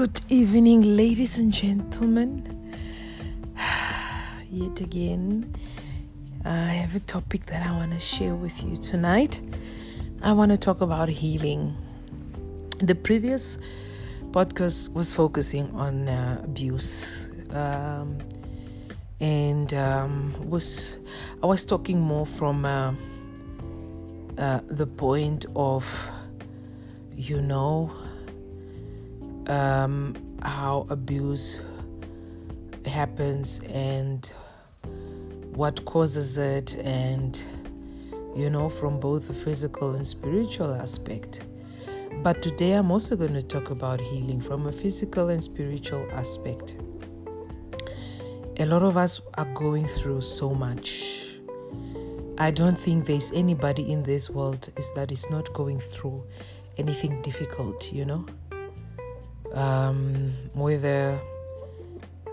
Good evening, ladies and gentlemen. Yet again, I have a topic that I want to share with you tonight. I want to talk about healing. The previous podcast was focusing on uh, abuse, um, and um, was I was talking more from uh, uh, the point of, you know, um, how abuse happens and what causes it, and you know, from both the physical and spiritual aspect. But today I'm also going to talk about healing from a physical and spiritual aspect. A lot of us are going through so much. I don't think there's anybody in this world is that is not going through anything difficult, you know um, whether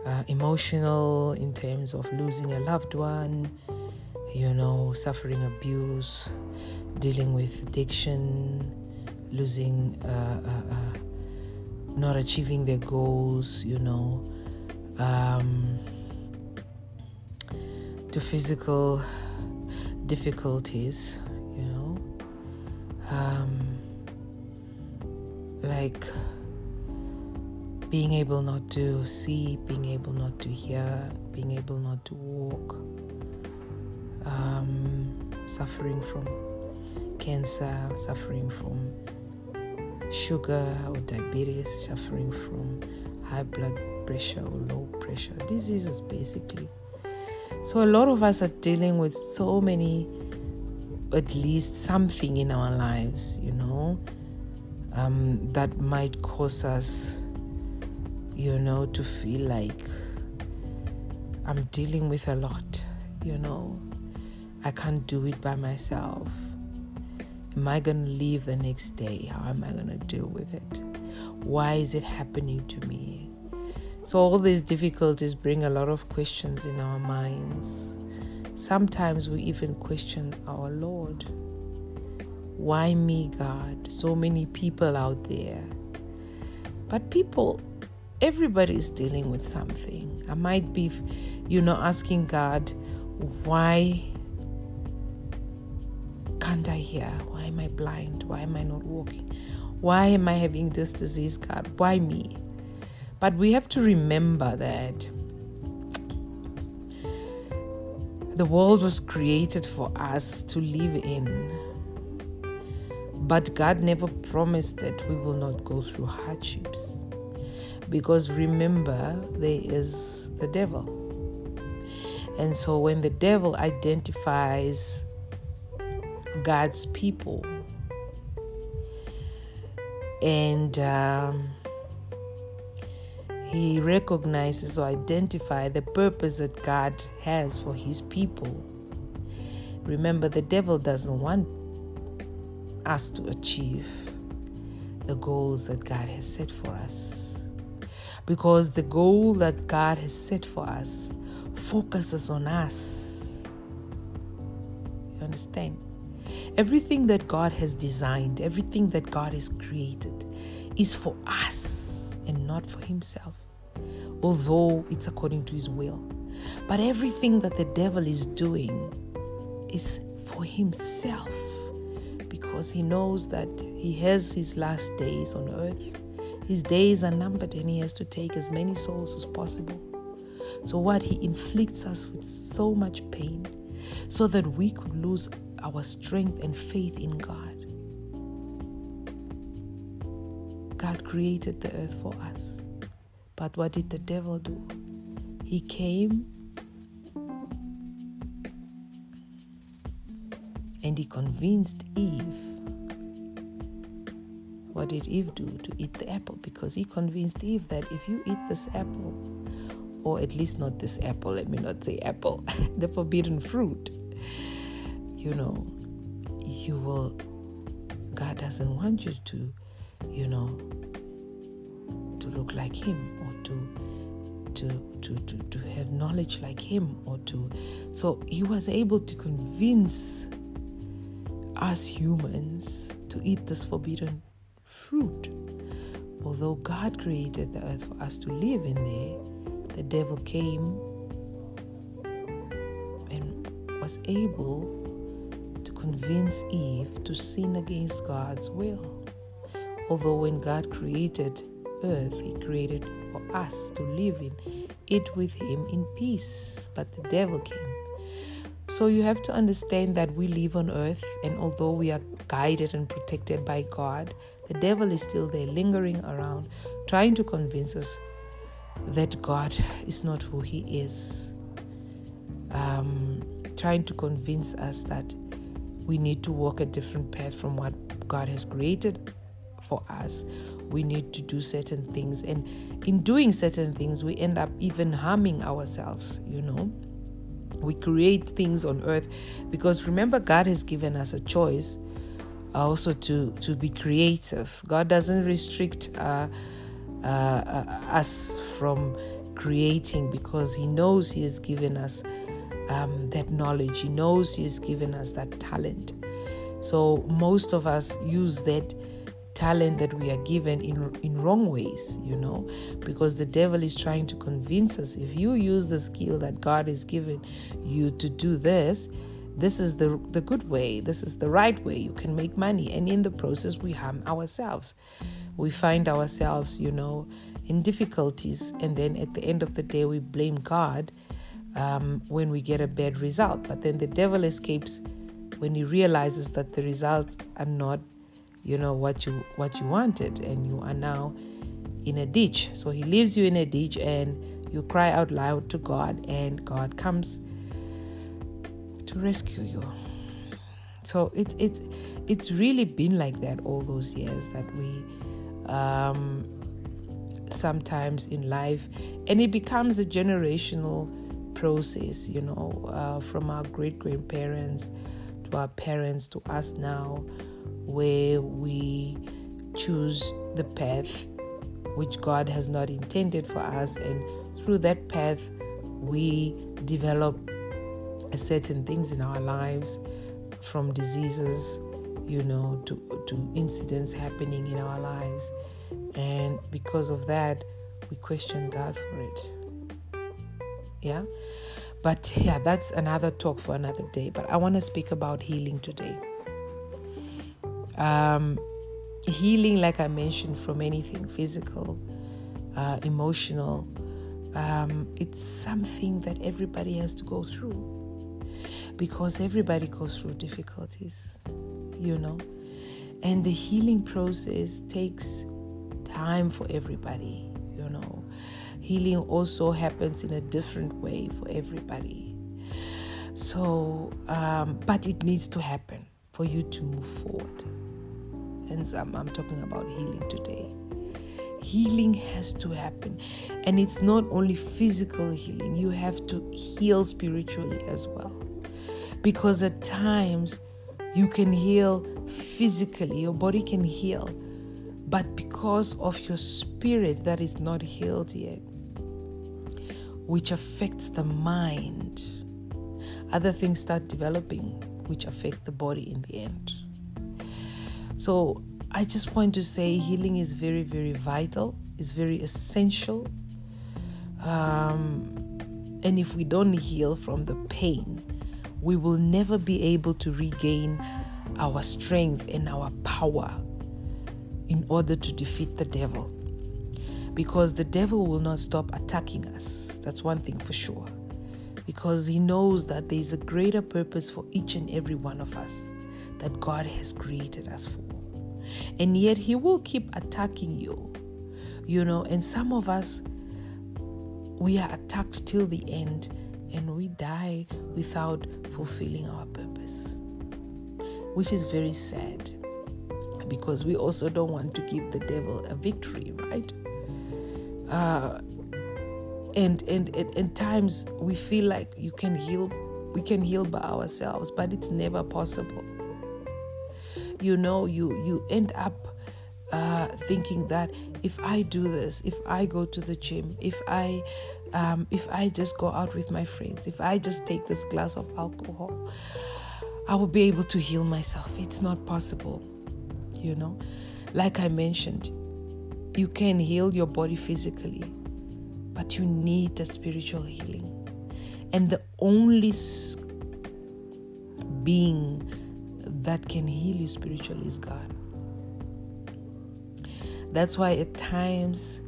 uh, emotional in terms of losing a loved one, you know, suffering abuse, dealing with addiction, losing, uh, uh, uh not achieving their goals, you know, um, to physical difficulties, you know, um, like being able not to see, being able not to hear, being able not to walk, um, suffering from cancer, suffering from sugar or diabetes, suffering from high blood pressure or low pressure, diseases basically. So, a lot of us are dealing with so many, at least something in our lives, you know, um, that might cause us you know, to feel like I'm dealing with a lot, you know. I can't do it by myself. Am I going to leave the next day? How am I going to deal with it? Why is it happening to me? So, all these difficulties bring a lot of questions in our minds. Sometimes we even question our Lord. Why me, God? So many people out there. But people everybody is dealing with something. I might be, you know, asking God, why can't I hear? Why am I blind? Why am I not walking? Why am I having this disease, God? Why me? But we have to remember that the world was created for us to live in. But God never promised that we will not go through hardships. Because remember, there is the devil. And so when the devil identifies God's people and um, he recognizes or identifies the purpose that God has for his people. Remember, the devil doesn't want us to achieve the goals that God has set for us because the goal that God has set for us focuses on us. You understand? Everything that God has designed, everything that God has created is for us and not for Himself, although it's according to His will. But everything that the devil is doing is for himself because he knows that he has his last days on earth his days are numbered and he has to take as many souls as possible. So, what he inflicts us with so much pain so that we could lose our strength and faith in God. God created the earth for us. But what did the devil do? He came and he convinced Eve what did Eve do to eat the apple? Because he convinced Eve that if you eat this apple, or at least not this apple, let me not say apple, the forbidden fruit, you know, you will, God doesn't want you to, you know, to look like Him or to, to, to, to, to have knowledge like Him or to, so He was able to convince us humans to eat this forbidden fruit. although God created the earth for us to live in there, the devil came and was able to convince Eve to sin against God's will. Although when God created earth, He created for us to live in it with Him in peace. But the devil came. So you have to understand that we live on earth, and although we are guided and protected by God, the devil is still there, lingering around, trying to convince us that God is not who He is. Um, trying to convince us that we need to walk a different path from what God has created for us. We need to do certain things, and in doing certain things, we end up even harming ourselves, you know. We create things on earth because remember, God has given us a choice also to, to be creative. God doesn't restrict uh, uh, uh, us from creating because He knows He has given us um, that knowledge, He knows He has given us that talent. So, most of us use that talent that we are given in in wrong ways you know because the devil is trying to convince us if you use the skill that God has given you to do this this is the the good way this is the right way. You can make money and in the process we harm ourselves. We find ourselves you know in difficulties and then at the end of the day we blame God um, when we get a bad result. But then the devil escapes when he realizes that the results are not you know what you what you wanted and you are now in a ditch. So he leaves you in a ditch and you cry out loud to god and god comes to rescue you. So it's it's it's really been like that all those years that we um, sometimes in life and it becomes a generational process you know uh, from our great grandparents to our parents to us now where we choose the path which God has not intended for us, and through that path, we develop certain things in our lives from diseases, you know, to, to incidents happening in our lives. And because of that, we question God for it. Yeah. But yeah, that's another talk for another day. But I want to speak about healing today. Um, healing, like I mentioned, from anything physical, uh, emotional, um, it's something that everybody has to go through because everybody goes through difficulties, you know. And the healing process takes time for everybody, you know. Healing also happens in a different way for everybody. So, um, but it needs to happen for you to move forward. Hence, I'm, I'm talking about healing today. Healing has to happen. And it's not only physical healing, you have to heal spiritually as well. Because at times, you can heal physically, your body can heal. But because of your spirit that is not healed yet, which affects the mind, other things start developing which affect the body in the end. So I just want to say healing is very, very vital, it's very essential. Um, and if we don't heal from the pain, we will never be able to regain our strength and our power in order to defeat the devil. Because the devil will not stop attacking us. That's one thing for sure. Because he knows that there is a greater purpose for each and every one of us that God has created us for. And yet He will keep attacking you, you know. And some of us, we are attacked till the end and we die without fulfilling our purpose, which is very sad because we also don't want to give the devil a victory, right? Uh, and, and and and times we feel like you can heal we can heal by ourselves but it's never possible you know you you end up uh, thinking that if I do this, if I go to the gym, if I um, if I just go out with my friends, if I just take this glass of alcohol, I will be able to heal myself. It's not possible, you know. Like I mentioned, you can heal your body physically, but you need a spiritual healing. And the only being that can heal you spiritually is God. That's why at times,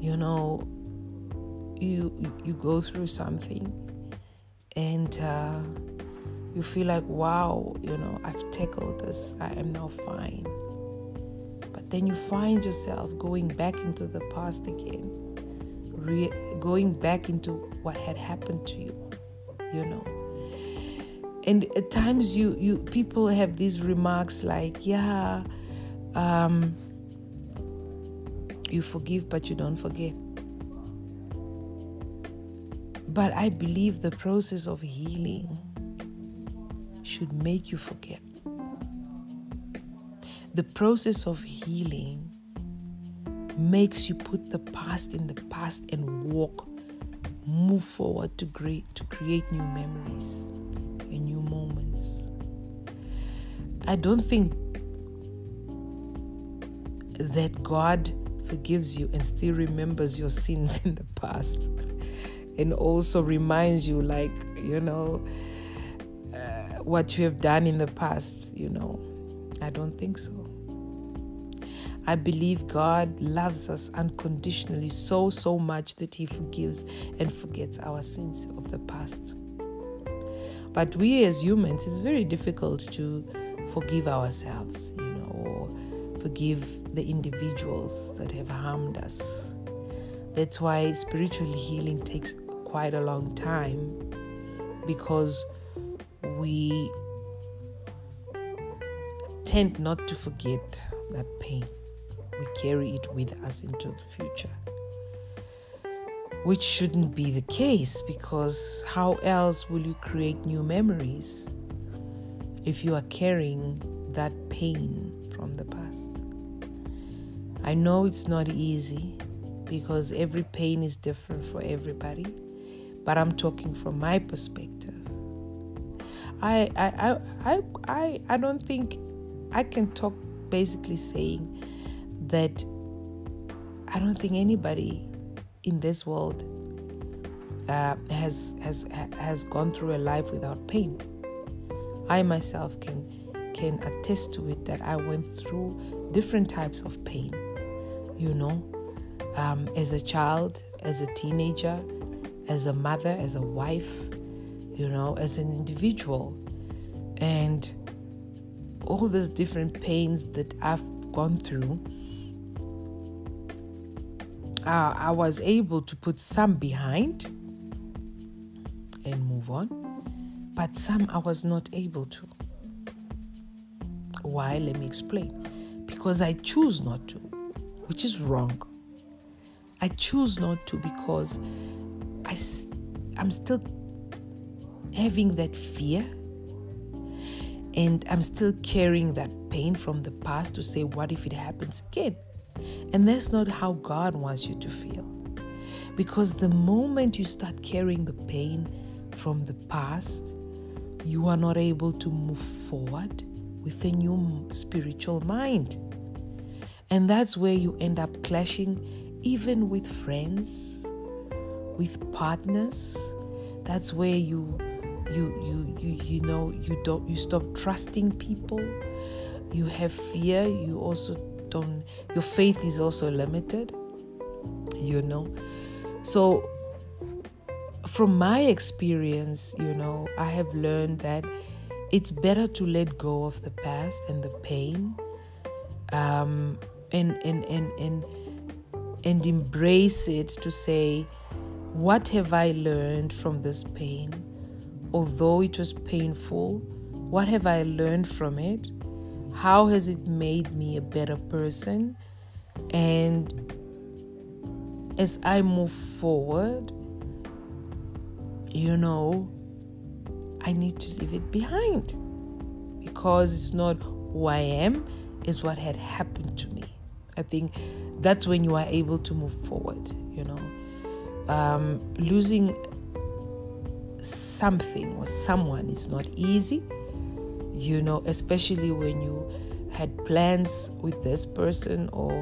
you know, you you go through something and uh, you feel like, wow, you know, I've tackled this. I am now fine. But then you find yourself going back into the past again, re- going back into what had happened to you, you know. And at times, you you people have these remarks like, yeah, um, you forgive but you don't forget. But I believe the process of healing should make you forget. The process of healing makes you put the past in the past and walk, move forward to create, to create new memories and new moments. I don't think that God forgives you and still remembers your sins in the past and also reminds you, like, you know, uh, what you have done in the past, you know. I don't think so. I believe God loves us unconditionally so, so much that He forgives and forgets our sins of the past. But we as humans, it's very difficult to forgive ourselves, you know, or forgive the individuals that have harmed us. That's why spiritual healing takes quite a long time because we tend not to forget that pain. We carry it with us into the future. Which shouldn't be the case because how else will you create new memories if you are carrying that pain from the past? I know it's not easy because every pain is different for everybody but I'm talking from my perspective. I I I I I don't think I can talk basically saying that I don't think anybody in this world uh, has has has gone through a life without pain. I myself can can attest to it that I went through different types of pain. You know, um, as a child, as a teenager, as a mother, as a wife, you know, as an individual. And all these different pains that I've gone through, uh, I was able to put some behind and move on, but some I was not able to. Why? Let me explain. Because I choose not to, which is wrong. I choose not to because I, I'm still having that fear and I'm still carrying that pain from the past to say, what if it happens again? And that's not how God wants you to feel. Because the moment you start carrying the pain from the past, you are not able to move forward with a new spiritual mind. And that's where you end up clashing, even with friends, with partners that's where you you you you you know you don't you stop trusting people. You have fear you also don't your faith is also limited you know. So from my experience you know i have learned that it's better to let go of the past and the pain um, and and and and and embrace it to say what have I learned from this pain? Although it was painful, what have I learned from it? How has it made me a better person? And as I move forward, you know, I need to leave it behind because it's not who I am, it's what had happened to me. I think that's when you are able to move forward, you know um, losing something or someone is not easy, you know, especially when you had plans with this person or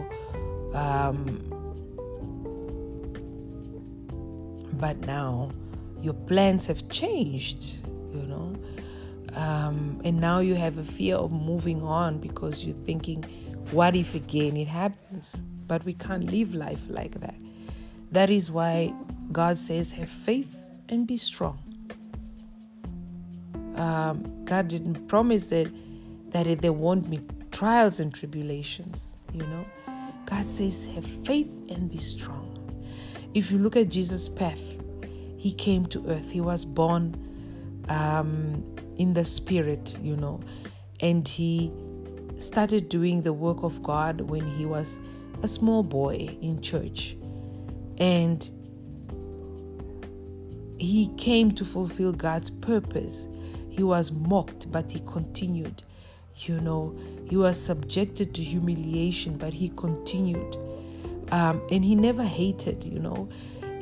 Um, but now your plans have changed, you know. Um, and now you have a fear of moving on because you're thinking, what if again it happens? But we can't live life like that. That is why God says, have faith and be strong. Um, God didn't promise that that there won't be trials and tribulations, you know. God says, have faith and be strong. If you look at Jesus' path, he came to earth. He was born um, in the spirit, you know, and he started doing the work of God when he was a small boy in church. And he came to fulfill God's purpose. He was mocked, but he continued. You know, he was subjected to humiliation, but he continued. Um, and he never hated, you know.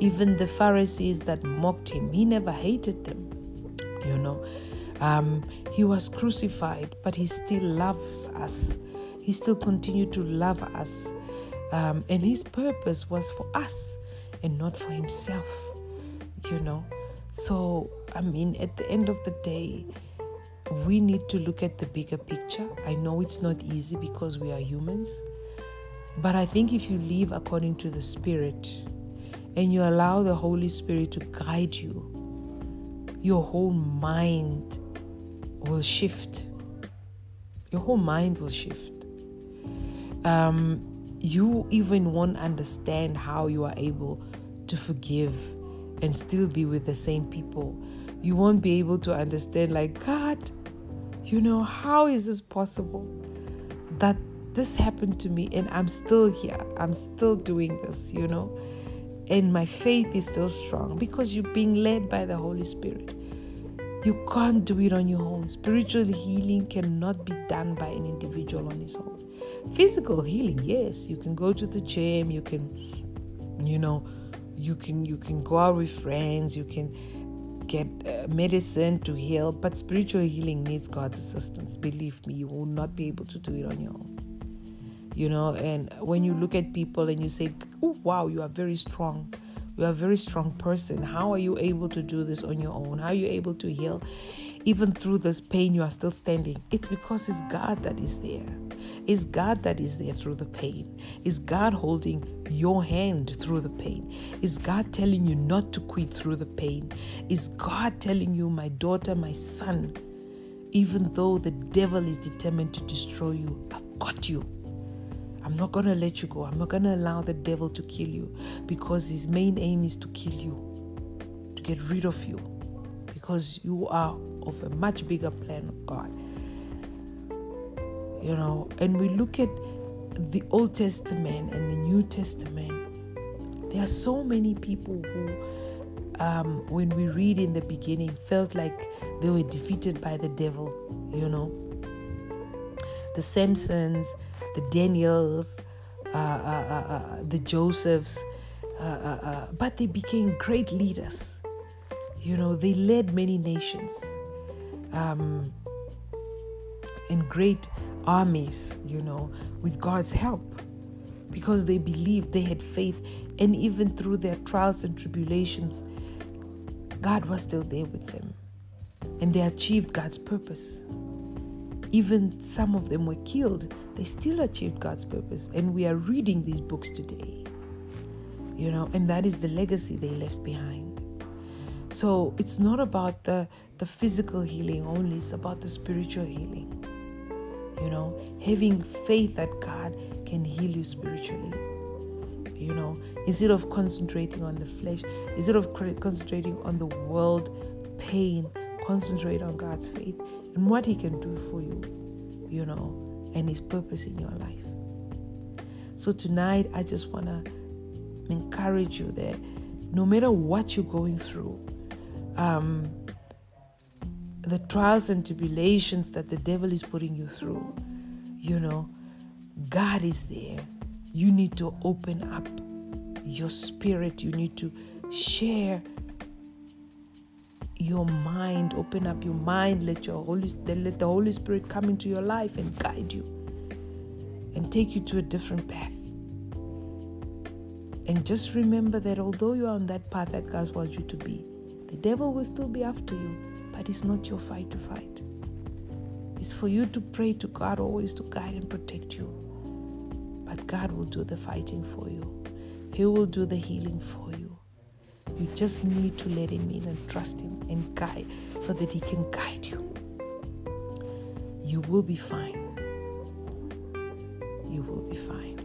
Even the Pharisees that mocked him, he never hated them, you know. Um, he was crucified, but he still loves us. He still continued to love us. Um, and his purpose was for us and not for himself, you know. So, I mean, at the end of the day, we need to look at the bigger picture. I know it's not easy because we are humans, but I think if you live according to the Spirit and you allow the Holy Spirit to guide you, your whole mind will shift. Your whole mind will shift. Um, you even won't understand how you are able to forgive and still be with the same people. You won't be able to understand, like, God, you know, how is this possible that this happened to me and I'm still here? I'm still doing this, you know? And my faith is still strong because you're being led by the Holy Spirit. You can't do it on your own. Spiritual healing cannot be done by an individual on his own. Physical healing, yes, you can go to the gym, you can, you know, you can you can go out with friends, you can get uh, medicine to heal, but spiritual healing needs God's assistance. Believe me, you will not be able to do it on your own. You know, and when you look at people and you say, "Oh, wow, you are very strong." You are a very strong person. How are you able to do this on your own? How are you able to heal? Even through this pain, you are still standing. It's because it's God that is there. It's God that is there through the pain. It's God holding your hand through the pain. It's God telling you not to quit through the pain. It's God telling you, my daughter, my son, even though the devil is determined to destroy you, I've got you. I'm not going to let you go. I'm not going to allow the devil to kill you because his main aim is to kill you, to get rid of you, because you are of a much bigger plan of God. You know, and we look at the Old Testament and the New Testament, there are so many people who, um, when we read in the beginning, felt like they were defeated by the devil, you know. The Samsons, the Daniels, uh, uh, uh, uh the Josephs, uh, uh, but they became great leaders. You know, they led many nations um, and great armies, you know, with God's help because they believed, they had faith, and even through their trials and tribulations, God was still there with them and they achieved God's purpose. Even some of them were killed, they still achieved God's purpose. And we are reading these books today. You know, and that is the legacy they left behind. So it's not about the, the physical healing only, it's about the spiritual healing. You know, having faith that God can heal you spiritually. You know, instead of concentrating on the flesh, instead of concentrating on the world pain, concentrate on God's faith and what He can do for you, you know, and His purpose in your life. So tonight, I just want to encourage you that no matter what you're going through, um, the trials and tribulations that the devil is putting you through, you know, God is there. You need to open up your spirit. You need to share your mind, open up your mind, let your Holy let the Holy Spirit come into your life and guide you and take you to a different path. And just remember that although you are on that path that God wants you to be, the devil will still be after you, but it's not your fight to fight. It's for you to pray to God always to guide and protect you. But God will do the fighting for you, He will do the healing for you. You just need to let Him in and trust Him and guide so that He can guide you. You will be fine. You will be fine.